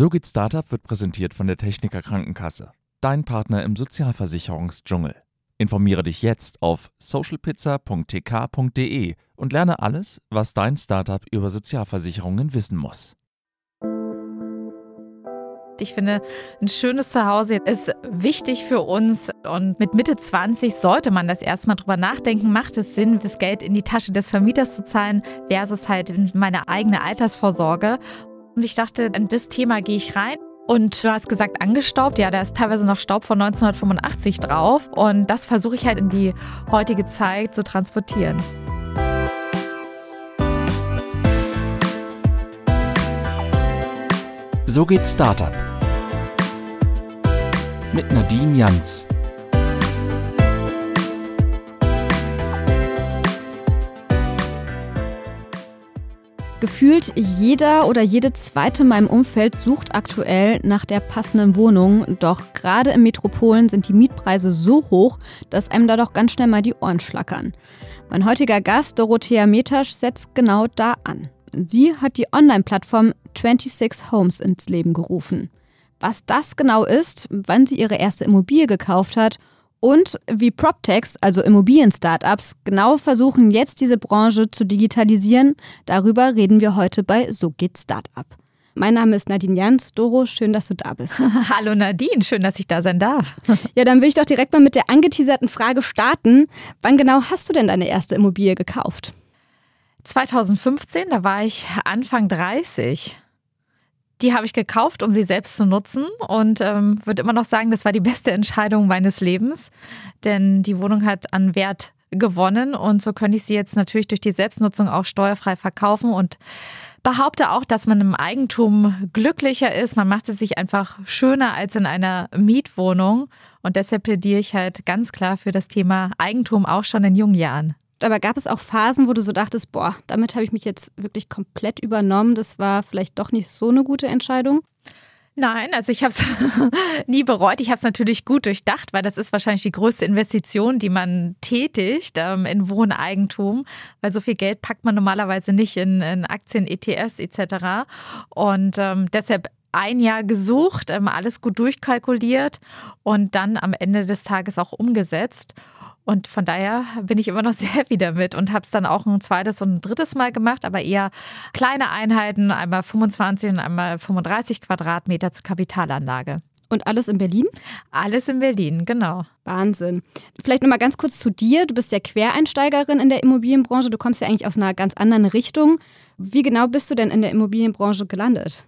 So geht Startup wird präsentiert von der Techniker Krankenkasse, dein Partner im Sozialversicherungsdschungel. Informiere dich jetzt auf socialpizza.tk.de und lerne alles, was dein Startup über Sozialversicherungen wissen muss. Ich finde, ein schönes Zuhause ist wichtig für uns und mit Mitte 20 sollte man das erstmal drüber nachdenken. Macht es Sinn, das Geld in die Tasche des Vermieters zu zahlen versus halt meine eigene Altersvorsorge? Und ich dachte, in das Thema gehe ich rein. Und du hast gesagt, angestaubt. Ja, da ist teilweise noch Staub von 1985 drauf. Und das versuche ich halt in die heutige Zeit zu transportieren. So geht Startup. Mit Nadine Janz. Gefühlt jeder oder jede zweite in meinem Umfeld sucht aktuell nach der passenden Wohnung. Doch gerade in Metropolen sind die Mietpreise so hoch, dass einem da doch ganz schnell mal die Ohren schlackern. Mein heutiger Gast, Dorothea Metasch, setzt genau da an. Sie hat die Online-Plattform 26 Homes ins Leben gerufen. Was das genau ist, wann sie ihre erste Immobilie gekauft hat und wie PropTechs, also Immobilien-Startups, genau versuchen jetzt diese Branche zu digitalisieren, darüber reden wir heute bei So geht Startup. Mein Name ist Nadine Jans. Doro, schön, dass du da bist. Hallo Nadine, schön, dass ich da sein darf. ja, dann will ich doch direkt mal mit der angeteaserten Frage starten. Wann genau hast du denn deine erste Immobilie gekauft? 2015, da war ich Anfang 30. Die habe ich gekauft, um sie selbst zu nutzen und ähm, würde immer noch sagen, das war die beste Entscheidung meines Lebens, denn die Wohnung hat an Wert gewonnen und so könnte ich sie jetzt natürlich durch die Selbstnutzung auch steuerfrei verkaufen und behaupte auch, dass man im Eigentum glücklicher ist. Man macht es sich einfach schöner als in einer Mietwohnung und deshalb plädiere ich halt ganz klar für das Thema Eigentum auch schon in jungen Jahren aber gab es auch Phasen, wo du so dachtest, boah, damit habe ich mich jetzt wirklich komplett übernommen. Das war vielleicht doch nicht so eine gute Entscheidung? Nein, also ich habe es nie bereut. Ich habe es natürlich gut durchdacht, weil das ist wahrscheinlich die größte Investition, die man tätigt ähm, in Wohneigentum, weil so viel Geld packt man normalerweise nicht in, in Aktien, ETFs etc. Und ähm, deshalb ein Jahr gesucht, ähm, alles gut durchkalkuliert und dann am Ende des Tages auch umgesetzt. Und von daher bin ich immer noch sehr happy damit und habe es dann auch ein zweites und ein drittes Mal gemacht, aber eher kleine Einheiten, einmal 25 und einmal 35 Quadratmeter zur Kapitalanlage. Und alles in Berlin? Alles in Berlin, genau. Wahnsinn. Vielleicht nochmal ganz kurz zu dir. Du bist ja Quereinsteigerin in der Immobilienbranche. Du kommst ja eigentlich aus einer ganz anderen Richtung. Wie genau bist du denn in der Immobilienbranche gelandet?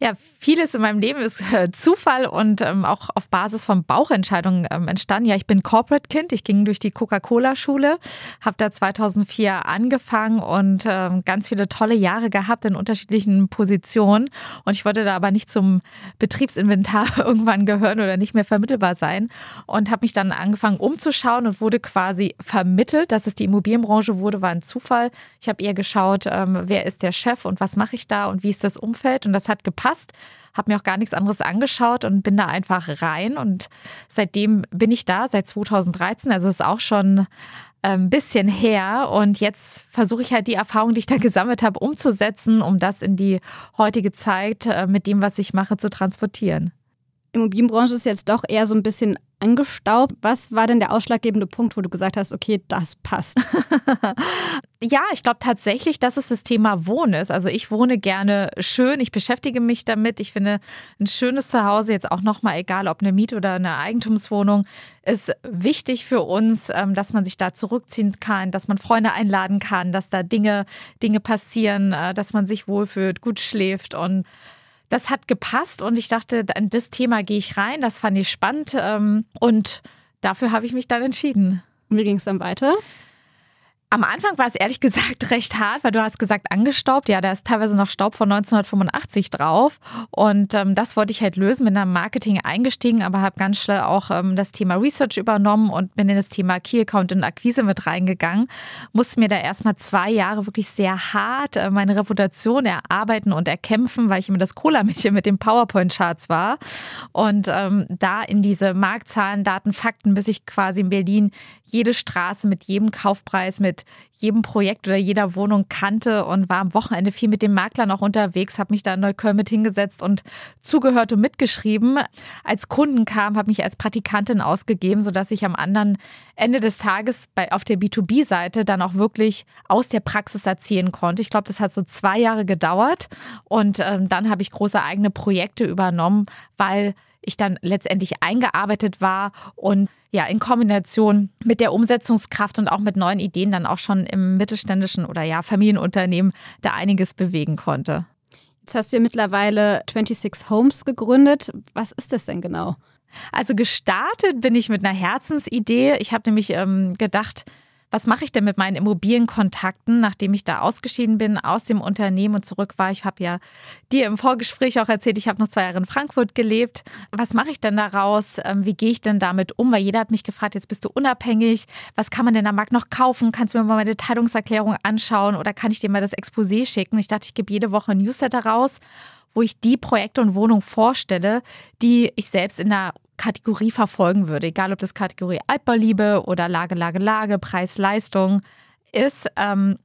Ja, vieles in meinem Leben ist äh, Zufall und ähm, auch auf Basis von Bauchentscheidungen ähm, entstanden. Ja, ich bin Corporate-Kind. Ich ging durch die Coca-Cola-Schule, habe da 2004 angefangen und ähm, ganz viele tolle Jahre gehabt in unterschiedlichen Positionen. Und ich wollte da aber nicht zum Betriebsinventar irgendwann gehören oder nicht mehr vermittelbar sein und habe mich dann angefangen umzuschauen und wurde quasi vermittelt. Dass es die Immobilienbranche wurde, war ein Zufall. Ich habe eher geschaut, ähm, wer ist der Chef und was mache ich da und wie ist das Umfeld. Und das hat gepasst gepasst, habe mir auch gar nichts anderes angeschaut und bin da einfach rein. Und seitdem bin ich da, seit 2013, also ist auch schon ein ähm, bisschen her. Und jetzt versuche ich halt die Erfahrung, die ich da gesammelt habe, umzusetzen, um das in die heutige Zeit äh, mit dem, was ich mache, zu transportieren. Immobilienbranche ist jetzt doch eher so ein bisschen angestaubt. Was war denn der ausschlaggebende Punkt, wo du gesagt hast, okay, das passt? ja, ich glaube tatsächlich, dass es das Thema Wohnen ist. Also ich wohne gerne schön, ich beschäftige mich damit. Ich finde ein schönes Zuhause jetzt auch nochmal, egal ob eine Miet- oder eine Eigentumswohnung, ist wichtig für uns, ähm, dass man sich da zurückziehen kann, dass man Freunde einladen kann, dass da Dinge, Dinge passieren, äh, dass man sich wohlfühlt, gut schläft und das hat gepasst und ich dachte, in das Thema gehe ich rein. Das fand ich spannend ähm, und dafür habe ich mich dann entschieden. Und wie ging es dann weiter? Am Anfang war es ehrlich gesagt recht hart, weil du hast gesagt angestaubt. Ja, da ist teilweise noch Staub von 1985 drauf. Und ähm, das wollte ich halt lösen, bin dann Marketing eingestiegen, aber habe ganz schnell auch ähm, das Thema Research übernommen und bin in das Thema Key Account und Akquise mit reingegangen. Musste mir da erstmal zwei Jahre wirklich sehr hart äh, meine Reputation erarbeiten und erkämpfen, weil ich immer das Cola-Mädchen mit den PowerPoint-Charts war. Und ähm, da in diese Marktzahlen, Daten, Fakten, bis ich quasi in Berlin jede Straße mit jedem Kaufpreis, mit mit jedem Projekt oder jeder Wohnung kannte und war am Wochenende viel mit dem Makler noch unterwegs, habe mich da in Neukölln mit hingesetzt und zugehört und mitgeschrieben. Als Kunden kam, habe mich als Praktikantin ausgegeben, sodass ich am anderen Ende des Tages bei, auf der B2B-Seite dann auch wirklich aus der Praxis erzählen konnte. Ich glaube, das hat so zwei Jahre gedauert und ähm, dann habe ich große eigene Projekte übernommen, weil ich dann letztendlich eingearbeitet war und ja, in Kombination mit der Umsetzungskraft und auch mit neuen Ideen dann auch schon im mittelständischen oder ja, Familienunternehmen da einiges bewegen konnte. Jetzt hast du ja mittlerweile 26 Homes gegründet. Was ist das denn genau? Also gestartet bin ich mit einer Herzensidee. Ich habe nämlich ähm, gedacht, was mache ich denn mit meinen Immobilienkontakten, nachdem ich da ausgeschieden bin aus dem Unternehmen und zurück war? Ich habe ja dir im Vorgespräch auch erzählt, ich habe noch zwei Jahre in Frankfurt gelebt. Was mache ich denn daraus? Ähm, wie gehe ich denn damit um? Weil jeder hat mich gefragt, jetzt bist du unabhängig. Was kann man denn am Markt noch kaufen? Kannst du mir mal meine Teilungserklärung anschauen oder kann ich dir mal das Exposé schicken? Ich dachte, ich gebe jede Woche ein Newsletter raus wo ich die Projekte und Wohnungen vorstelle, die ich selbst in der Kategorie verfolgen würde, egal ob das Kategorie Altbauliebe oder Lage, Lage, Lage, Preis, Leistung ist, ähm,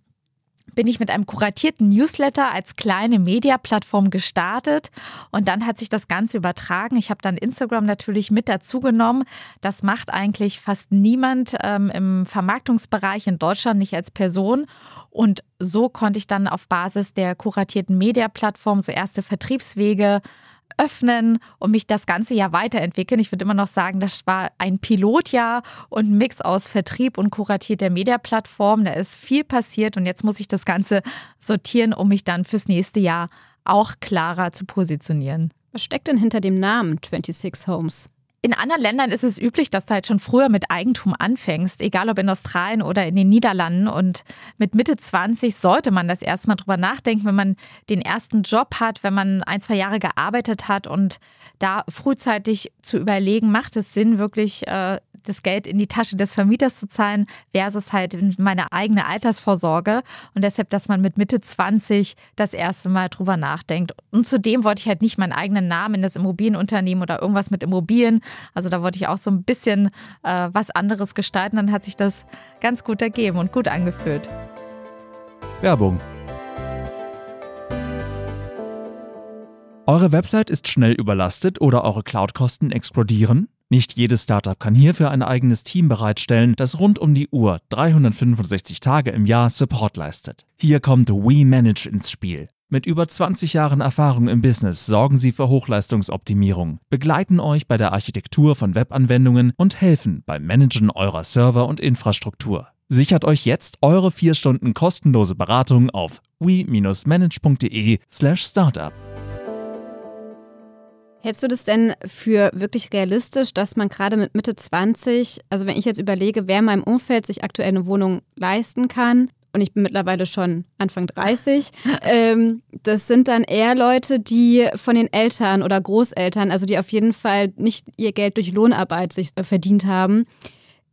bin ich mit einem kuratierten Newsletter als kleine Mediaplattform gestartet und dann hat sich das Ganze übertragen. Ich habe dann Instagram natürlich mit dazu genommen. Das macht eigentlich fast niemand ähm, im Vermarktungsbereich in Deutschland nicht als Person. Und so konnte ich dann auf Basis der kuratierten Mediaplattform so erste Vertriebswege öffnen und mich das ganze Jahr weiterentwickeln. Ich würde immer noch sagen, das war ein Pilotjahr und ein Mix aus Vertrieb und kuratierter Mediaplattform. Da ist viel passiert und jetzt muss ich das Ganze sortieren, um mich dann fürs nächste Jahr auch klarer zu positionieren. Was steckt denn hinter dem Namen 26 Homes? In anderen Ländern ist es üblich, dass du halt schon früher mit Eigentum anfängst, egal ob in Australien oder in den Niederlanden. Und mit Mitte 20 sollte man das erstmal drüber nachdenken, wenn man den ersten Job hat, wenn man ein, zwei Jahre gearbeitet hat und da frühzeitig zu überlegen, macht es Sinn, wirklich äh, das Geld in die Tasche des Vermieters zu zahlen, versus halt meine eigene Altersvorsorge. Und deshalb, dass man mit Mitte 20 das erste Mal drüber nachdenkt. Und zudem wollte ich halt nicht meinen eigenen Namen in das Immobilienunternehmen oder irgendwas mit Immobilien. Also da wollte ich auch so ein bisschen äh, was anderes gestalten. Dann hat sich das ganz gut ergeben und gut angefühlt. Werbung. Eure Website ist schnell überlastet oder eure Cloud-Kosten explodieren? Nicht jedes Startup kann hierfür ein eigenes Team bereitstellen, das rund um die Uhr 365 Tage im Jahr Support leistet. Hier kommt WeManage ins Spiel. Mit über 20 Jahren Erfahrung im Business sorgen sie für Hochleistungsoptimierung, begleiten euch bei der Architektur von Webanwendungen und helfen beim Managen eurer Server und Infrastruktur. Sichert euch jetzt eure 4 Stunden kostenlose Beratung auf we-manage.de/startup. Hältst du das denn für wirklich realistisch, dass man gerade mit Mitte 20, also wenn ich jetzt überlege, wer in meinem Umfeld sich aktuell eine Wohnung leisten kann, und ich bin mittlerweile schon Anfang 30, ähm, das sind dann eher Leute, die von den Eltern oder Großeltern, also die auf jeden Fall nicht ihr Geld durch Lohnarbeit sich äh, verdient haben.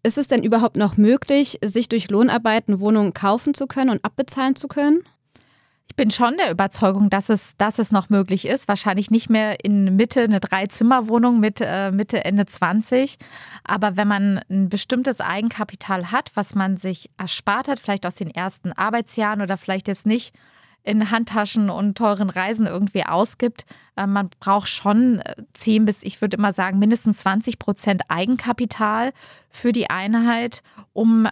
Ist es denn überhaupt noch möglich, sich durch Lohnarbeit eine Wohnung kaufen zu können und abbezahlen zu können? Ich bin schon der Überzeugung, dass es, dass es noch möglich ist. Wahrscheinlich nicht mehr in Mitte eine Dreizimmerwohnung mit äh, Mitte, Ende 20. Aber wenn man ein bestimmtes Eigenkapital hat, was man sich erspart hat, vielleicht aus den ersten Arbeitsjahren oder vielleicht jetzt nicht in Handtaschen und teuren Reisen irgendwie ausgibt. Äh, man braucht schon 10 äh, bis, ich würde immer sagen, mindestens 20 Prozent Eigenkapital für die Einheit, um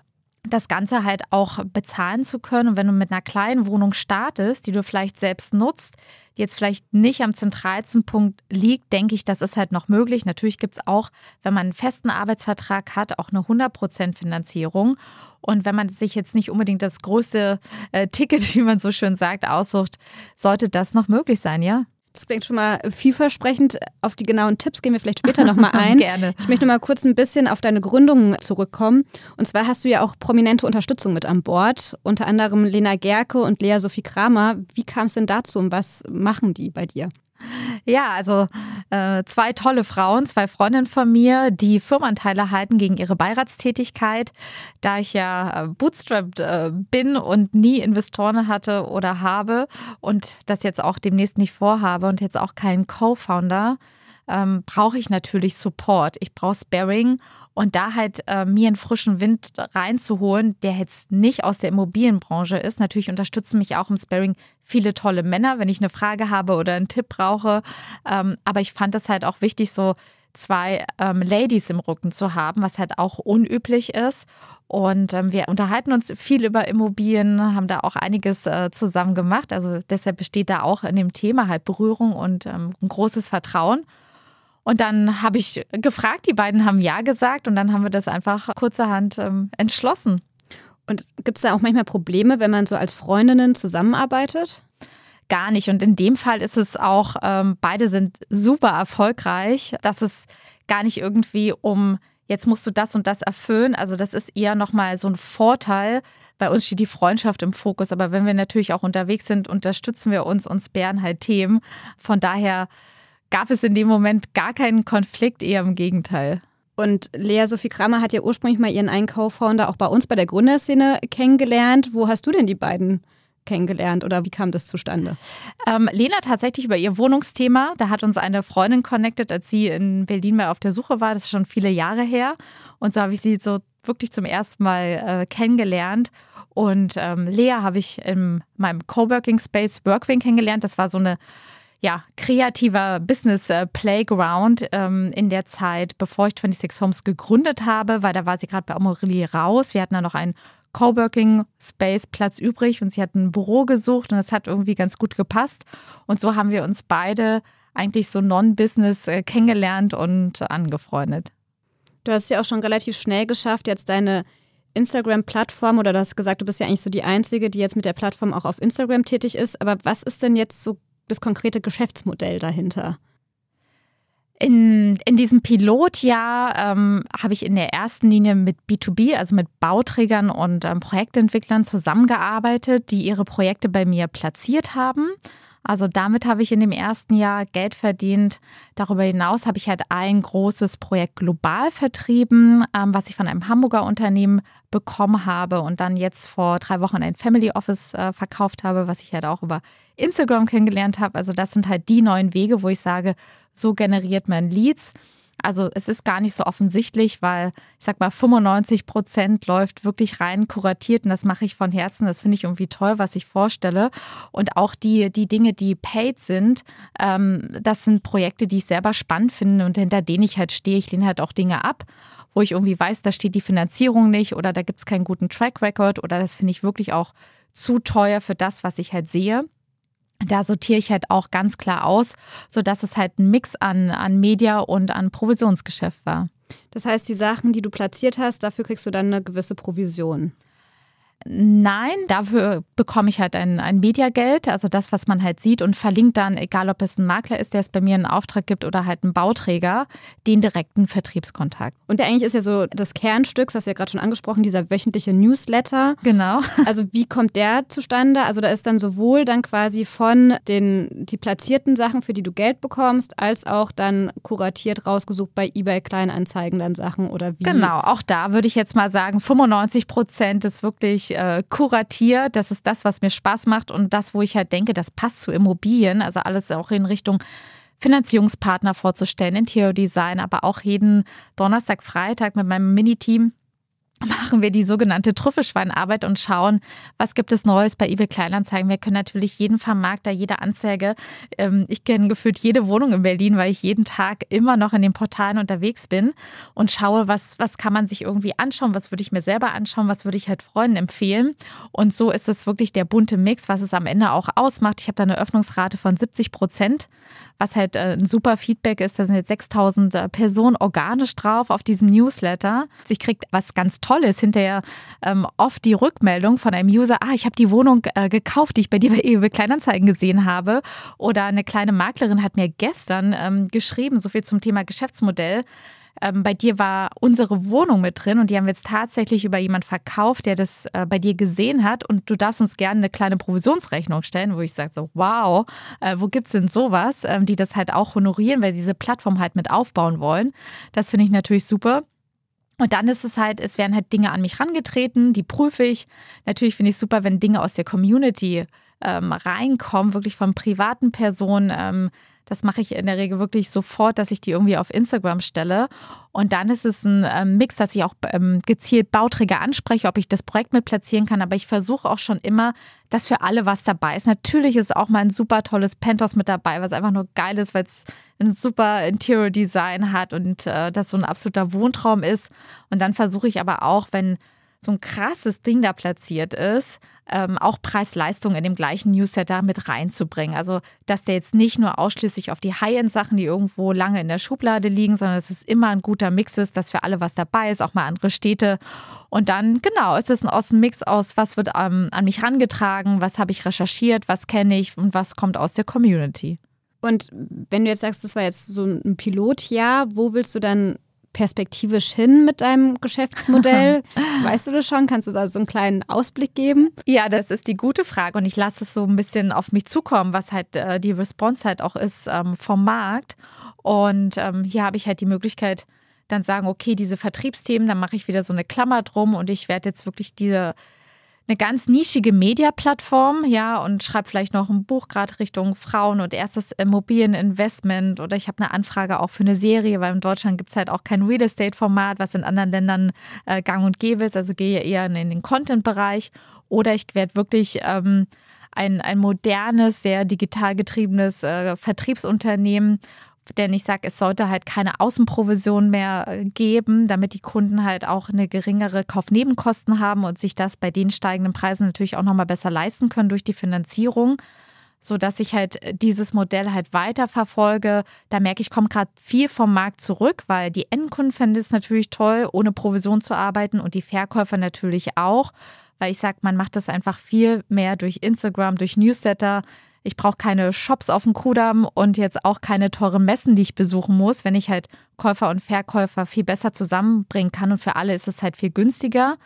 das Ganze halt auch bezahlen zu können. Und wenn du mit einer kleinen Wohnung startest, die du vielleicht selbst nutzt, die jetzt vielleicht nicht am zentralsten Punkt liegt, denke ich, das ist halt noch möglich. Natürlich gibt es auch, wenn man einen festen Arbeitsvertrag hat, auch eine 100% Finanzierung. Und wenn man sich jetzt nicht unbedingt das größte äh, Ticket, wie man so schön sagt, aussucht, sollte das noch möglich sein, ja? Das klingt schon mal vielversprechend. Auf die genauen Tipps gehen wir vielleicht später nochmal ein. Gerne. Ich möchte mal kurz ein bisschen auf deine Gründung zurückkommen. Und zwar hast du ja auch prominente Unterstützung mit an Bord. Unter anderem Lena Gerke und Lea Sophie Kramer. Wie kam es denn dazu und was machen die bei dir? Ja, also äh, zwei tolle Frauen, zwei Freundinnen von mir, die Firmenanteile halten gegen ihre Beiratstätigkeit. Da ich ja äh, bootstrapped äh, bin und nie Investoren hatte oder habe und das jetzt auch demnächst nicht vorhabe und jetzt auch keinen Co-Founder, ähm, brauche ich natürlich Support. Ich brauche Sparring und da halt äh, mir einen frischen Wind reinzuholen, der jetzt nicht aus der Immobilienbranche ist. Natürlich unterstützen mich auch im Sparring viele tolle Männer, wenn ich eine Frage habe oder einen Tipp brauche. Ähm, aber ich fand es halt auch wichtig, so zwei ähm, Ladies im Rücken zu haben, was halt auch unüblich ist. Und ähm, wir unterhalten uns viel über Immobilien, haben da auch einiges äh, zusammen gemacht. Also deshalb besteht da auch in dem Thema halt Berührung und ähm, ein großes Vertrauen. Und dann habe ich gefragt, die beiden haben Ja gesagt und dann haben wir das einfach kurzerhand ähm, entschlossen. Und gibt es da auch manchmal Probleme, wenn man so als Freundinnen zusammenarbeitet? Gar nicht. Und in dem Fall ist es auch, ähm, beide sind super erfolgreich, dass es gar nicht irgendwie um, jetzt musst du das und das erfüllen. Also das ist eher nochmal so ein Vorteil. Bei uns steht die Freundschaft im Fokus, aber wenn wir natürlich auch unterwegs sind, unterstützen wir uns und sperren halt Themen. Von daher gab es in dem Moment gar keinen Konflikt, eher im Gegenteil. Und Lea Sophie Kramer hat ja ursprünglich mal ihren einen Co-Founder auch bei uns bei der Gründerszene kennengelernt. Wo hast du denn die beiden kennengelernt oder wie kam das zustande? Ähm, Lena tatsächlich über ihr Wohnungsthema. Da hat uns eine Freundin connected, als sie in Berlin mal auf der Suche war. Das ist schon viele Jahre her. Und so habe ich sie so wirklich zum ersten Mal äh, kennengelernt. Und ähm, Lea habe ich in meinem Coworking Space Workwing kennengelernt. Das war so eine ja, kreativer Business äh, Playground ähm, in der Zeit, bevor ich 26 Homes gegründet habe, weil da war sie gerade bei Amorelie raus. Wir hatten da noch einen Coworking Space Platz übrig und sie hat ein Büro gesucht und das hat irgendwie ganz gut gepasst. Und so haben wir uns beide eigentlich so non-business äh, kennengelernt und angefreundet. Du hast ja auch schon relativ schnell geschafft, jetzt deine Instagram-Plattform oder du hast gesagt, du bist ja eigentlich so die Einzige, die jetzt mit der Plattform auch auf Instagram tätig ist. Aber was ist denn jetzt so das konkrete Geschäftsmodell dahinter? In, in diesem Pilotjahr ähm, habe ich in der ersten Linie mit B2B, also mit Bauträgern und ähm, Projektentwicklern zusammengearbeitet, die ihre Projekte bei mir platziert haben. Also damit habe ich in dem ersten Jahr Geld verdient. Darüber hinaus habe ich halt ein großes Projekt global vertrieben, ähm, was ich von einem Hamburger Unternehmen bekommen habe und dann jetzt vor drei Wochen ein Family Office äh, verkauft habe, was ich halt auch über Instagram kennengelernt habe. Also das sind halt die neuen Wege, wo ich sage, so generiert man Leads. Also es ist gar nicht so offensichtlich, weil ich sag mal 95 Prozent läuft wirklich rein kuratiert und das mache ich von Herzen. Das finde ich irgendwie toll, was ich vorstelle. Und auch die, die Dinge, die paid sind, ähm, das sind Projekte, die ich selber spannend finde und hinter denen ich halt stehe. Ich lehne halt auch Dinge ab wo ich irgendwie weiß, da steht die Finanzierung nicht oder da gibt es keinen guten Track Record oder das finde ich wirklich auch zu teuer für das, was ich halt sehe da sortiere ich halt auch ganz klar aus, sodass es halt ein Mix an, an Media und an Provisionsgeschäft war. Das heißt, die Sachen, die du platziert hast, dafür kriegst du dann eine gewisse Provision. Nein, dafür bekomme ich halt ein, ein Mediageld, also das, was man halt sieht und verlinkt dann, egal ob es ein Makler ist, der es bei mir einen Auftrag gibt oder halt ein Bauträger, den direkten Vertriebskontakt. Und der eigentlich ist ja so das Kernstück, das hast du ja gerade schon angesprochen, dieser wöchentliche Newsletter. Genau. Also wie kommt der zustande? Also da ist dann sowohl dann quasi von den die platzierten Sachen, für die du Geld bekommst, als auch dann kuratiert rausgesucht bei eBay Kleinanzeigen dann Sachen oder wie? Genau, auch da würde ich jetzt mal sagen, 95 Prozent ist wirklich äh, kuratiere. Das ist das, was mir Spaß macht und das, wo ich halt denke, das passt zu Immobilien. Also alles auch in Richtung Finanzierungspartner vorzustellen, Interior-Design, aber auch jeden Donnerstag, Freitag mit meinem Mini-Team machen wir die sogenannte Trüffelschweinarbeit und schauen, was gibt es Neues bei eBay Kleinanzeigen. Wir können natürlich jeden Vermarkter, jede Anzeige, ähm, ich kenne gefühlt jede Wohnung in Berlin, weil ich jeden Tag immer noch in den Portalen unterwegs bin und schaue, was, was kann man sich irgendwie anschauen, was würde ich mir selber anschauen, was würde ich halt Freunden empfehlen. Und so ist es wirklich der bunte Mix, was es am Ende auch ausmacht. Ich habe da eine Öffnungsrate von 70 Prozent was halt äh, ein super Feedback ist. Da sind jetzt 6000 äh, Personen organisch drauf auf diesem Newsletter. Ich kriege was ganz Tolles hinterher ähm, oft die Rückmeldung von einem User, ah, ich habe die Wohnung äh, gekauft, die ich bei dir bei eBay Kleinanzeigen gesehen habe. Oder eine kleine Maklerin hat mir gestern ähm, geschrieben, so viel zum Thema Geschäftsmodell ähm, bei dir war unsere Wohnung mit drin und die haben wir jetzt tatsächlich über jemanden verkauft, der das äh, bei dir gesehen hat und du darfst uns gerne eine kleine Provisionsrechnung stellen, wo ich sage so, wow, äh, wo gibt es denn sowas, ähm, die das halt auch honorieren, weil diese Plattform halt mit aufbauen wollen. Das finde ich natürlich super. Und dann ist es halt, es werden halt Dinge an mich rangetreten, die prüfe ich. Natürlich finde ich es super, wenn Dinge aus der Community ähm, reinkommen, wirklich von privaten Personen. Ähm, das mache ich in der Regel wirklich sofort, dass ich die irgendwie auf Instagram stelle. Und dann ist es ein ähm, Mix, dass ich auch ähm, gezielt Bauträger anspreche, ob ich das Projekt mit platzieren kann. Aber ich versuche auch schon immer, dass für alle was dabei ist. Natürlich ist auch mal ein super tolles Penthouse mit dabei, was einfach nur geil ist, weil es ein super Interior Design hat und äh, das so ein absoluter Wohntraum ist. Und dann versuche ich aber auch, wenn so ein krasses Ding da platziert ist, ähm, auch Preis-Leistung in dem gleichen Newsletter mit reinzubringen. Also, dass der jetzt nicht nur ausschließlich auf die High-End-Sachen, die irgendwo lange in der Schublade liegen, sondern dass es immer ein guter Mix ist, dass für alle was dabei ist, auch mal andere Städte. Und dann, genau, es ist ein aus Mix aus, was wird ähm, an mich rangetragen, was habe ich recherchiert, was kenne ich und was kommt aus der Community. Und wenn du jetzt sagst, das war jetzt so ein Pilotjahr, wo willst du dann perspektivisch hin mit deinem Geschäftsmodell? weißt du das schon? Kannst du da so einen kleinen Ausblick geben? Ja, das ist die gute Frage und ich lasse es so ein bisschen auf mich zukommen, was halt äh, die Response halt auch ist ähm, vom Markt. Und ähm, hier habe ich halt die Möglichkeit, dann sagen, okay, diese Vertriebsthemen, dann mache ich wieder so eine Klammer drum und ich werde jetzt wirklich diese eine ganz nischige Media-Plattform, ja, und schreibe vielleicht noch ein Buch gerade Richtung Frauen und erstes Immobilieninvestment. Oder ich habe eine Anfrage auch für eine Serie, weil in Deutschland gibt es halt auch kein Real Estate-Format, was in anderen Ländern äh, gang und gäbe ist, also gehe eher in, in den Content-Bereich. Oder ich werde wirklich ähm, ein, ein modernes, sehr digital getriebenes äh, Vertriebsunternehmen, denn ich sage, es sollte halt keine Außenprovision mehr äh, geben, damit die Kunden halt auch eine geringere Kaufnebenkosten haben und sich das bei den steigenden Preisen natürlich auch nochmal besser leisten können durch die Finanzierung so dass ich halt dieses Modell halt weiterverfolge. Da merke ich, kommt gerade viel vom Markt zurück, weil die Endkunden finden es natürlich toll, ohne Provision zu arbeiten und die Verkäufer natürlich auch, weil ich sage, man macht das einfach viel mehr durch Instagram, durch Newsletter, ich brauche keine Shops auf dem Kudamm und jetzt auch keine teuren Messen, die ich besuchen muss, wenn ich halt Käufer und Verkäufer viel besser zusammenbringen kann und für alle ist es halt viel günstiger.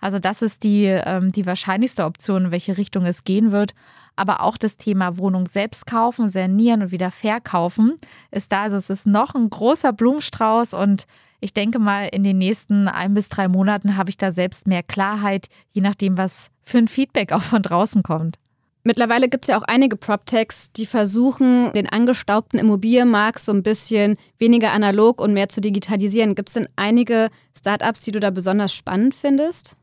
Also das ist die, ähm, die wahrscheinlichste Option, in welche Richtung es gehen wird. Aber auch das Thema Wohnung selbst kaufen, sanieren und wieder verkaufen ist da. Also es ist noch ein großer Blumenstrauß und ich denke mal, in den nächsten ein bis drei Monaten habe ich da selbst mehr Klarheit, je nachdem, was für ein Feedback auch von draußen kommt. Mittlerweile gibt es ja auch einige PropTechs, die versuchen, den angestaubten Immobilienmarkt so ein bisschen weniger analog und mehr zu digitalisieren. Gibt es denn einige Startups, die du da besonders spannend findest?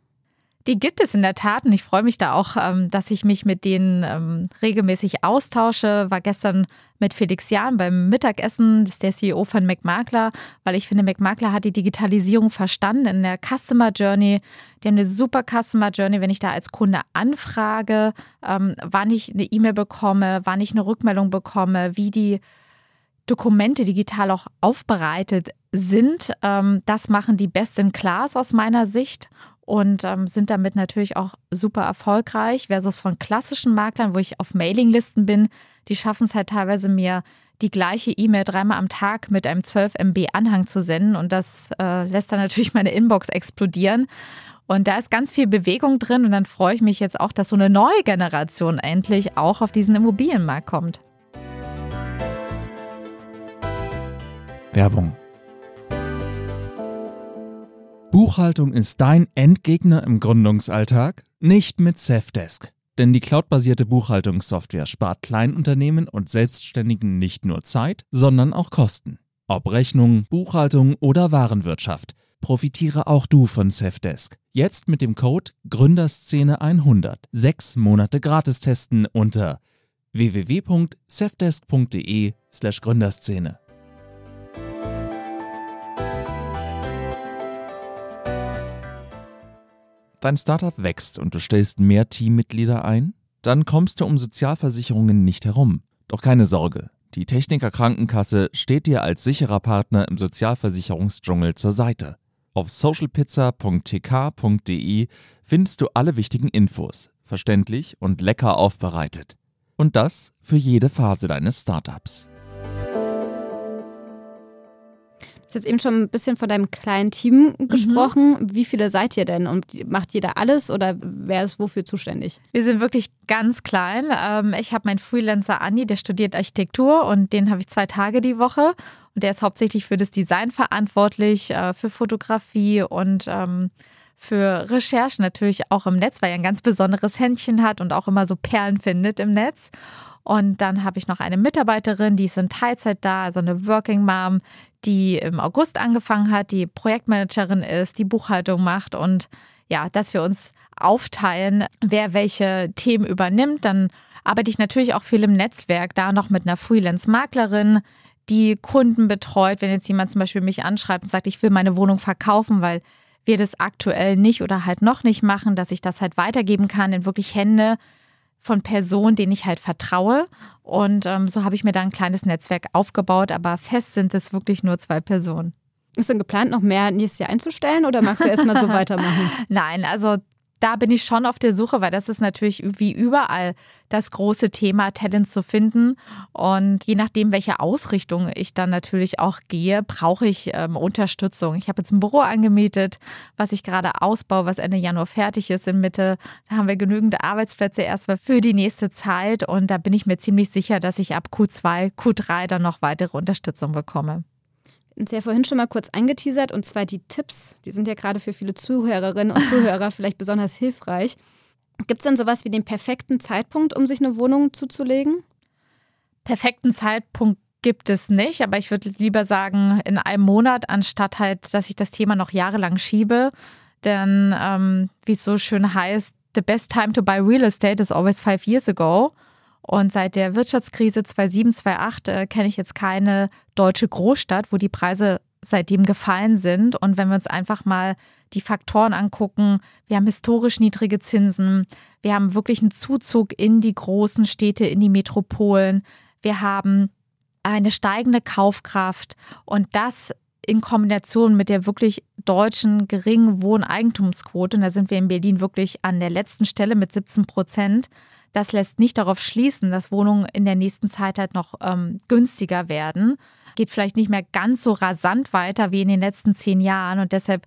Die gibt es in der Tat und ich freue mich da auch, ähm, dass ich mich mit denen ähm, regelmäßig austausche. War gestern mit Felix Jahn beim Mittagessen, das ist der CEO von McMakler, weil ich finde, McMakler hat die Digitalisierung verstanden in der Customer Journey. Die haben eine super Customer Journey, wenn ich da als Kunde anfrage, ähm, wann ich eine E-Mail bekomme, wann ich eine Rückmeldung bekomme, wie die Dokumente digital auch aufbereitet sind. das machen die Best in Class aus meiner Sicht und ähm, sind damit natürlich auch super erfolgreich versus von klassischen Maklern, wo ich auf Mailinglisten bin. Die schaffen es halt teilweise mir die gleiche E-Mail dreimal am Tag mit einem 12 MB Anhang zu senden und das äh, lässt dann natürlich meine Inbox explodieren. Und da ist ganz viel Bewegung drin und dann freue ich mich jetzt auch, dass so eine neue Generation endlich auch auf diesen Immobilienmarkt kommt. Werbung Buchhaltung ist dein Endgegner im Gründungsalltag? Nicht mit Safdesk. Denn die cloudbasierte Buchhaltungssoftware spart Kleinunternehmen und Selbstständigen nicht nur Zeit, sondern auch Kosten. Ob Rechnung, Buchhaltung oder Warenwirtschaft. Profitiere auch du von Safdesk. Jetzt mit dem Code Gründerszene100. Sechs Monate gratis testen unter www.safdesk.de Dein Startup wächst und du stellst mehr Teammitglieder ein? Dann kommst du um Sozialversicherungen nicht herum. Doch keine Sorge, die Techniker Krankenkasse steht dir als sicherer Partner im Sozialversicherungsdschungel zur Seite. Auf socialpizza.tk.de findest du alle wichtigen Infos, verständlich und lecker aufbereitet. Und das für jede Phase deines Startups. Hast jetzt eben schon ein bisschen von deinem kleinen Team mhm. gesprochen. Mhm. Wie viele seid ihr denn und macht jeder alles oder wer ist wofür zuständig? Wir sind wirklich ganz klein. Ähm, ich habe meinen Freelancer Andi, der studiert Architektur und den habe ich zwei Tage die Woche. Und der ist hauptsächlich für das Design verantwortlich, äh, für Fotografie und ähm, für Recherchen natürlich auch im Netz, weil er ein ganz besonderes Händchen hat und auch immer so Perlen findet im Netz. Und dann habe ich noch eine Mitarbeiterin, die ist in Teilzeit da, also eine Working Mom, die im August angefangen hat, die Projektmanagerin ist, die Buchhaltung macht und ja, dass wir uns aufteilen, wer welche Themen übernimmt. Dann arbeite ich natürlich auch viel im Netzwerk, da noch mit einer Freelance-Maklerin, die Kunden betreut. Wenn jetzt jemand zum Beispiel mich anschreibt und sagt, ich will meine Wohnung verkaufen, weil wir das aktuell nicht oder halt noch nicht machen, dass ich das halt weitergeben kann in wirklich Hände von Personen, denen ich halt vertraue. Und ähm, so habe ich mir da ein kleines Netzwerk aufgebaut, aber fest sind es wirklich nur zwei Personen. Ist denn geplant, noch mehr nächstes Jahr einzustellen oder magst du erstmal so weitermachen? Nein, also da bin ich schon auf der Suche, weil das ist natürlich wie überall das große Thema, Talent zu finden. Und je nachdem, welche Ausrichtung ich dann natürlich auch gehe, brauche ich ähm, Unterstützung. Ich habe jetzt ein Büro angemietet, was ich gerade ausbaue, was Ende Januar fertig ist in Mitte. Da haben wir genügend Arbeitsplätze erstmal für die nächste Zeit. Und da bin ich mir ziemlich sicher, dass ich ab Q2, Q3 dann noch weitere Unterstützung bekomme uns ja vorhin schon mal kurz angeteasert, und zwar die Tipps. Die sind ja gerade für viele Zuhörerinnen und Zuhörer vielleicht besonders hilfreich. Gibt es denn sowas wie den perfekten Zeitpunkt, um sich eine Wohnung zuzulegen? Perfekten Zeitpunkt gibt es nicht, aber ich würde lieber sagen, in einem Monat, anstatt halt, dass ich das Thema noch jahrelang schiebe. Denn ähm, wie es so schön heißt, the best time to buy real estate is always five years ago. Und seit der Wirtschaftskrise 2007, 2008 äh, kenne ich jetzt keine deutsche Großstadt, wo die Preise seitdem gefallen sind. Und wenn wir uns einfach mal die Faktoren angucken, wir haben historisch niedrige Zinsen, wir haben wirklich einen Zuzug in die großen Städte, in die Metropolen, wir haben eine steigende Kaufkraft und das in Kombination mit der wirklich deutschen geringen Wohneigentumsquote, und da sind wir in Berlin wirklich an der letzten Stelle mit 17 Prozent, das lässt nicht darauf schließen, dass Wohnungen in der nächsten Zeit halt noch ähm, günstiger werden. Geht vielleicht nicht mehr ganz so rasant weiter wie in den letzten zehn Jahren und deshalb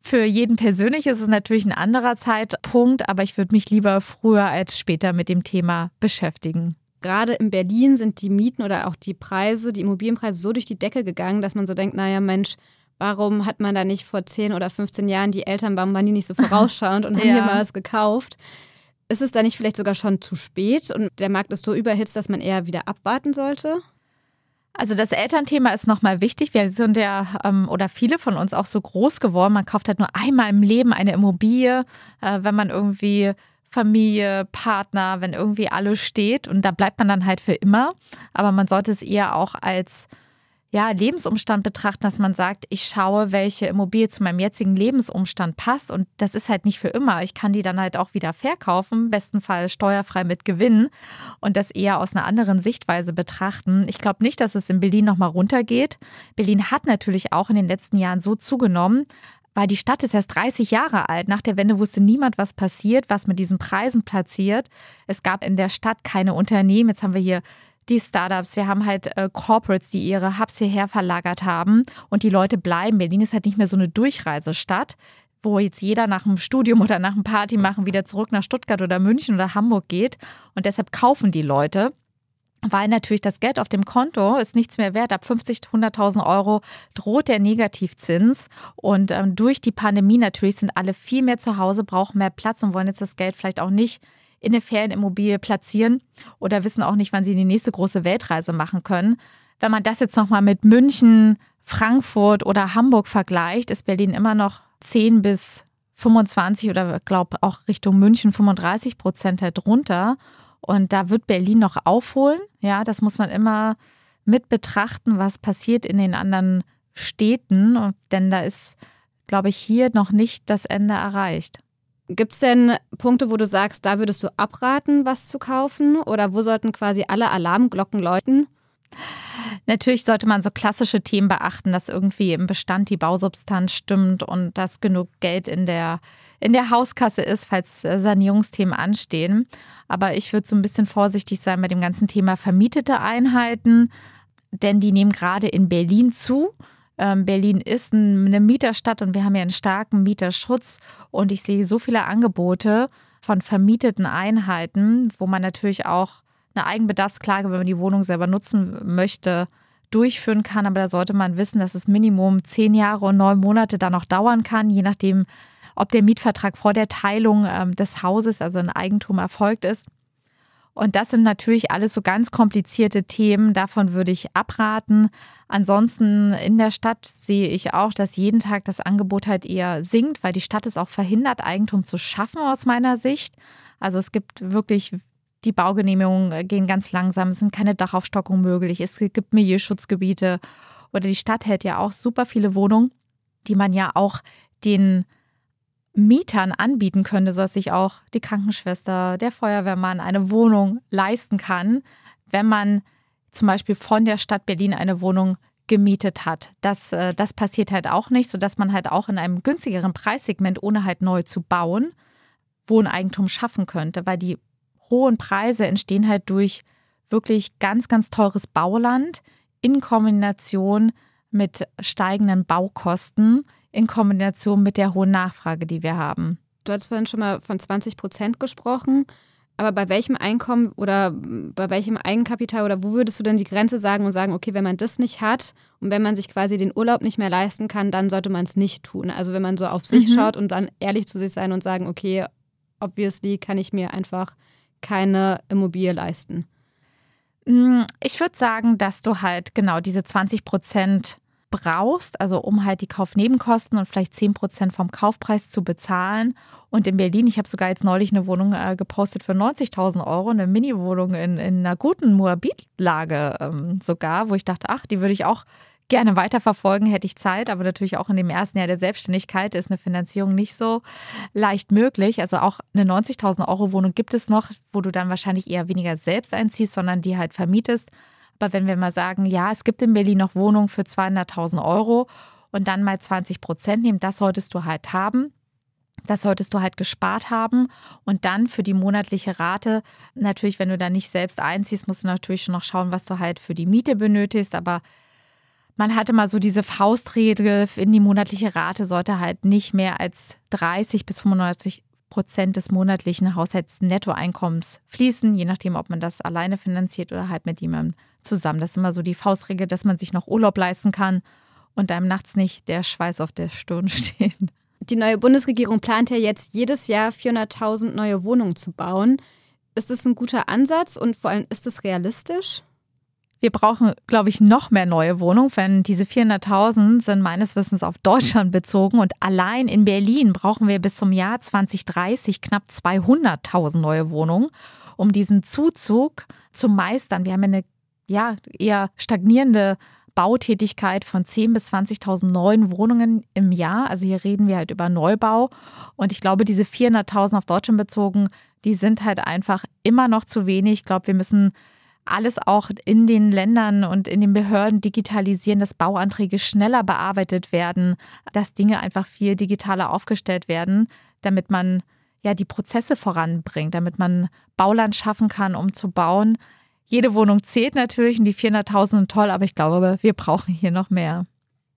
für jeden persönlich ist es natürlich ein anderer Zeitpunkt, aber ich würde mich lieber früher als später mit dem Thema beschäftigen. Gerade in Berlin sind die Mieten oder auch die Preise, die Immobilienpreise so durch die Decke gegangen, dass man so denkt, naja Mensch, warum hat man da nicht vor 10 oder 15 Jahren die Eltern, warum waren die nicht so vorausschauend und haben ja. hier mal was gekauft? Ist es da nicht vielleicht sogar schon zu spät und der Markt ist so überhitzt, dass man eher wieder abwarten sollte? Also das Elternthema ist nochmal wichtig. Wir sind ja ähm, oder viele von uns auch so groß geworden. Man kauft halt nur einmal im Leben eine Immobilie, äh, wenn man irgendwie Familie, Partner, wenn irgendwie alles steht und da bleibt man dann halt für immer. Aber man sollte es eher auch als ja, Lebensumstand betrachten, dass man sagt, ich schaue, welche Immobilie zu meinem jetzigen Lebensumstand passt. Und das ist halt nicht für immer. Ich kann die dann halt auch wieder verkaufen, im besten Fall steuerfrei mit Gewinn und das eher aus einer anderen Sichtweise betrachten. Ich glaube nicht, dass es in Berlin nochmal runtergeht. Berlin hat natürlich auch in den letzten Jahren so zugenommen, weil die Stadt ist erst 30 Jahre alt. Nach der Wende wusste niemand, was passiert, was mit diesen Preisen platziert. Es gab in der Stadt keine Unternehmen. Jetzt haben wir hier die Startups, wir haben halt äh, Corporates, die ihre Hubs hierher verlagert haben und die Leute bleiben. Berlin ist halt nicht mehr so eine Durchreisestadt, wo jetzt jeder nach einem Studium oder nach einem Party machen wieder zurück nach Stuttgart oder München oder Hamburg geht und deshalb kaufen die Leute. Weil natürlich das Geld auf dem Konto ist nichts mehr wert. Ab 50, 100.000 Euro droht der Negativzins. Und ähm, durch die Pandemie natürlich sind alle viel mehr zu Hause, brauchen mehr Platz und wollen jetzt das Geld vielleicht auch nicht in eine Ferienimmobilie platzieren oder wissen auch nicht, wann sie die nächste große Weltreise machen können. Wenn man das jetzt nochmal mit München, Frankfurt oder Hamburg vergleicht, ist Berlin immer noch 10 bis 25 oder glaube auch Richtung München 35 Prozent darunter. Und da wird Berlin noch aufholen. Ja, das muss man immer mit betrachten, was passiert in den anderen Städten. Denn da ist, glaube ich, hier noch nicht das Ende erreicht. Gibt es denn Punkte, wo du sagst, da würdest du abraten, was zu kaufen? Oder wo sollten quasi alle Alarmglocken läuten? Natürlich sollte man so klassische Themen beachten, dass irgendwie im Bestand die Bausubstanz stimmt und dass genug Geld in der, in der Hauskasse ist, falls äh, Sanierungsthemen anstehen. Aber ich würde so ein bisschen vorsichtig sein bei dem ganzen Thema vermietete Einheiten, denn die nehmen gerade in Berlin zu. Ähm, Berlin ist eine Mieterstadt und wir haben ja einen starken Mieterschutz und ich sehe so viele Angebote von vermieteten Einheiten, wo man natürlich auch eine Eigenbedarfsklage, wenn man die Wohnung selber nutzen möchte, durchführen kann. Aber da sollte man wissen, dass es Minimum zehn Jahre und neun Monate dann noch dauern kann, je nachdem, ob der Mietvertrag vor der Teilung ähm, des Hauses, also ein Eigentum, erfolgt ist. Und das sind natürlich alles so ganz komplizierte Themen. Davon würde ich abraten. Ansonsten in der Stadt sehe ich auch, dass jeden Tag das Angebot halt eher sinkt, weil die Stadt es auch verhindert, Eigentum zu schaffen aus meiner Sicht. Also es gibt wirklich die Baugenehmigungen gehen ganz langsam, es sind keine Dachaufstockungen möglich, es gibt Milieuschutzgebiete oder die Stadt hält ja auch super viele Wohnungen, die man ja auch den Mietern anbieten könnte, sodass sich auch die Krankenschwester, der Feuerwehrmann eine Wohnung leisten kann, wenn man zum Beispiel von der Stadt Berlin eine Wohnung gemietet hat. Das, äh, das passiert halt auch nicht, sodass man halt auch in einem günstigeren Preissegment, ohne halt neu zu bauen, Wohneigentum schaffen könnte, weil die hohen Preise entstehen halt durch wirklich ganz, ganz teures Bauland in Kombination mit steigenden Baukosten in Kombination mit der hohen Nachfrage, die wir haben. Du hast vorhin schon mal von 20 Prozent gesprochen. Aber bei welchem Einkommen oder bei welchem Eigenkapital oder wo würdest du denn die Grenze sagen und sagen, okay, wenn man das nicht hat und wenn man sich quasi den Urlaub nicht mehr leisten kann, dann sollte man es nicht tun. Also wenn man so auf sich mhm. schaut und dann ehrlich zu sich sein und sagen, okay, obviously kann ich mir einfach keine Immobilie leisten. Mm, ich würde sagen, dass du halt genau diese 20 Prozent brauchst, also um halt die Kaufnebenkosten und vielleicht 10 Prozent vom Kaufpreis zu bezahlen. Und in Berlin, ich habe sogar jetzt neulich eine Wohnung äh, gepostet für 90.000 Euro, eine Mini-Wohnung in, in einer guten Moabitlage ähm, sogar, wo ich dachte, ach, die würde ich auch gerne weiterverfolgen, hätte ich Zeit, aber natürlich auch in dem ersten Jahr der Selbstständigkeit ist eine Finanzierung nicht so leicht möglich. Also auch eine 90.000 Euro Wohnung gibt es noch, wo du dann wahrscheinlich eher weniger selbst einziehst, sondern die halt vermietest. Aber wenn wir mal sagen, ja, es gibt in Berlin noch Wohnungen für 200.000 Euro und dann mal 20 Prozent nehmen, das solltest du halt haben. Das solltest du halt gespart haben und dann für die monatliche Rate, natürlich, wenn du da nicht selbst einziehst, musst du natürlich schon noch schauen, was du halt für die Miete benötigst, aber man hatte mal so diese Faustregel in die monatliche Rate sollte halt nicht mehr als 30 bis 95 Prozent des monatlichen Haushaltsnettoeinkommens fließen, je nachdem, ob man das alleine finanziert oder halt mit jemandem zusammen. Das ist immer so die Faustregel, dass man sich noch Urlaub leisten kann und einem nachts nicht der Schweiß auf der Stirn steht. Die neue Bundesregierung plant ja jetzt jedes Jahr 400.000 neue Wohnungen zu bauen. Ist das ein guter Ansatz und vor allem ist es realistisch? Wir brauchen, glaube ich, noch mehr neue Wohnungen, denn diese 400.000 sind meines Wissens auf Deutschland bezogen und allein in Berlin brauchen wir bis zum Jahr 2030 knapp 200.000 neue Wohnungen, um diesen Zuzug zu meistern. Wir haben eine ja, eher stagnierende Bautätigkeit von 10.000 bis 20.000 neuen Wohnungen im Jahr. Also hier reden wir halt über Neubau. Und ich glaube, diese 400.000 auf Deutschland bezogen, die sind halt einfach immer noch zu wenig. Ich glaube, wir müssen alles auch in den Ländern und in den Behörden digitalisieren, dass Bauanträge schneller bearbeitet werden, dass Dinge einfach viel digitaler aufgestellt werden, damit man ja die Prozesse voranbringt, damit man Bauland schaffen kann, um zu bauen. Jede Wohnung zählt natürlich und die 400.000 sind toll, aber ich glaube, wir brauchen hier noch mehr.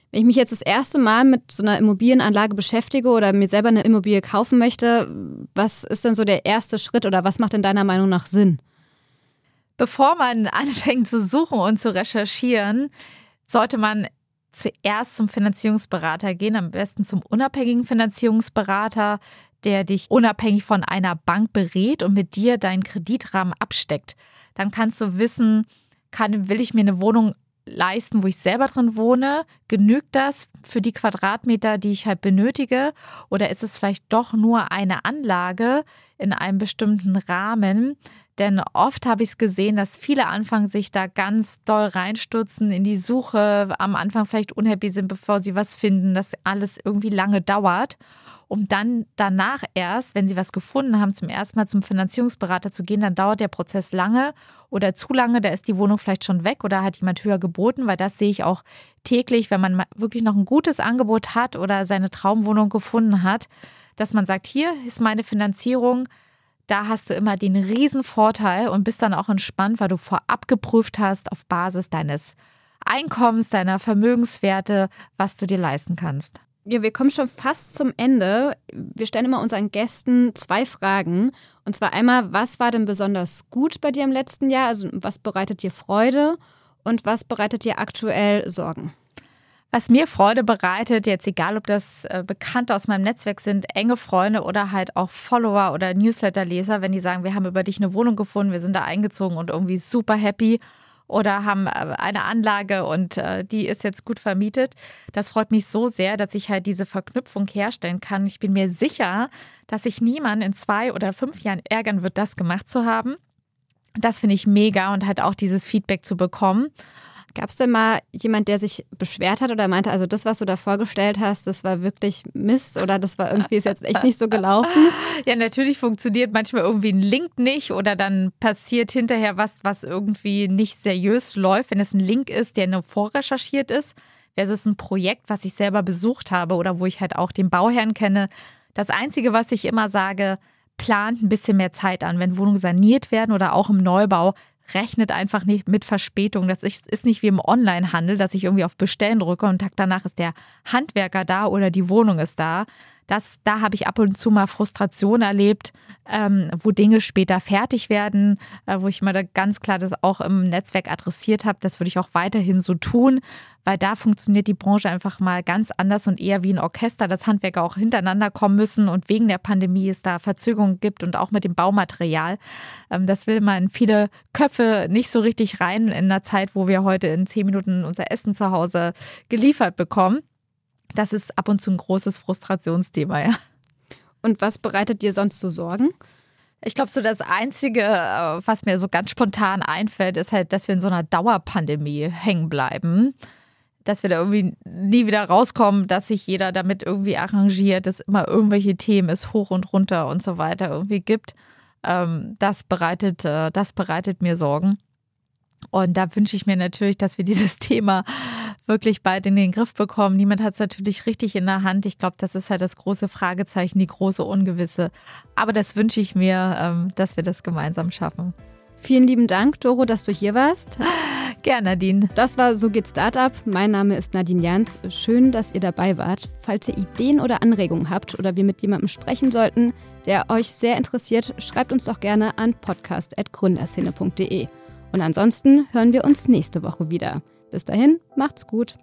Wenn ich mich jetzt das erste Mal mit so einer Immobilienanlage beschäftige oder mir selber eine Immobilie kaufen möchte, was ist denn so der erste Schritt oder was macht in deiner Meinung nach Sinn? Bevor man anfängt zu suchen und zu recherchieren, sollte man zuerst zum Finanzierungsberater gehen, am besten zum unabhängigen Finanzierungsberater, der dich unabhängig von einer Bank berät und mit dir deinen Kreditrahmen absteckt. Dann kannst du wissen, kann, will ich mir eine Wohnung leisten, wo ich selber drin wohne? Genügt das für die Quadratmeter, die ich halt benötige? Oder ist es vielleicht doch nur eine Anlage in einem bestimmten Rahmen, denn oft habe ich es gesehen, dass viele anfangen, sich da ganz doll reinstürzen in die Suche, am Anfang vielleicht unhappy sind, bevor sie was finden, dass alles irgendwie lange dauert, um dann danach erst, wenn sie was gefunden haben, zum ersten Mal zum Finanzierungsberater zu gehen, dann dauert der Prozess lange oder zu lange, da ist die Wohnung vielleicht schon weg oder hat jemand höher geboten, weil das sehe ich auch täglich, wenn man wirklich noch ein gutes Angebot hat oder seine Traumwohnung gefunden hat, dass man sagt, hier ist meine Finanzierung, da hast du immer den riesen Vorteil und bist dann auch entspannt, weil du vorab geprüft hast auf Basis deines Einkommens, deiner Vermögenswerte, was du dir leisten kannst. Ja, wir kommen schon fast zum Ende. Wir stellen immer unseren Gästen zwei Fragen. Und zwar einmal, was war denn besonders gut bei dir im letzten Jahr? Also was bereitet dir Freude? Und was bereitet dir aktuell Sorgen? Was mir Freude bereitet, jetzt egal ob das äh, Bekannte aus meinem Netzwerk sind, enge Freunde oder halt auch Follower oder Newsletterleser, wenn die sagen, wir haben über dich eine Wohnung gefunden, wir sind da eingezogen und irgendwie super happy oder haben äh, eine Anlage und äh, die ist jetzt gut vermietet. Das freut mich so sehr, dass ich halt diese Verknüpfung herstellen kann. Ich bin mir sicher, dass sich niemand in zwei oder fünf Jahren ärgern wird, das gemacht zu haben. Das finde ich mega und halt auch dieses Feedback zu bekommen. Gab es denn mal jemand, der sich beschwert hat oder meinte, also das, was du da vorgestellt hast, das war wirklich Mist oder das war irgendwie ist jetzt echt nicht so gelaufen? Ja, natürlich funktioniert manchmal irgendwie ein Link nicht oder dann passiert hinterher was, was irgendwie nicht seriös läuft, wenn es ein Link ist, der nur vorrecherchiert ist, versus ein Projekt, was ich selber besucht habe oder wo ich halt auch den Bauherrn kenne. Das Einzige, was ich immer sage, plant ein bisschen mehr Zeit an. Wenn Wohnungen saniert werden oder auch im Neubau, rechnet einfach nicht mit Verspätung. Das ist nicht wie im Onlinehandel, dass ich irgendwie auf Bestellen drücke und Tag danach ist der Handwerker da oder die Wohnung ist da. Das, da habe ich ab und zu mal Frustration erlebt, ähm, wo Dinge später fertig werden, äh, wo ich mal ganz klar das auch im Netzwerk adressiert habe. Das würde ich auch weiterhin so tun, weil da funktioniert die Branche einfach mal ganz anders und eher wie ein Orchester, dass Handwerker auch hintereinander kommen müssen und wegen der Pandemie es da Verzögerungen gibt und auch mit dem Baumaterial. Ähm, das will man in viele Köpfe nicht so richtig rein in einer Zeit, wo wir heute in zehn Minuten unser Essen zu Hause geliefert bekommen das ist ab und zu ein großes Frustrationsthema, ja. Und was bereitet dir sonst so Sorgen? Ich glaube, so das Einzige, äh, was mir so ganz spontan einfällt, ist halt, dass wir in so einer Dauerpandemie hängen bleiben. Dass wir da irgendwie nie wieder rauskommen, dass sich jeder damit irgendwie arrangiert, dass immer irgendwelche Themen es hoch und runter und so weiter irgendwie gibt. Ähm, das, bereitet, äh, das bereitet mir Sorgen. Und da wünsche ich mir natürlich, dass wir dieses Thema wirklich bald in den Griff bekommen. Niemand hat es natürlich richtig in der Hand. Ich glaube, das ist halt das große Fragezeichen, die große Ungewisse. Aber das wünsche ich mir, ähm, dass wir das gemeinsam schaffen. Vielen lieben Dank, Doro, dass du hier warst. Gerne, Nadine. Das war So geht Startup. Mein Name ist Nadine Jans. Schön, dass ihr dabei wart. Falls ihr Ideen oder Anregungen habt oder wir mit jemandem sprechen sollten, der euch sehr interessiert, schreibt uns doch gerne an podcast.gründerszene.de. Und ansonsten hören wir uns nächste Woche wieder. Bis dahin, macht's gut.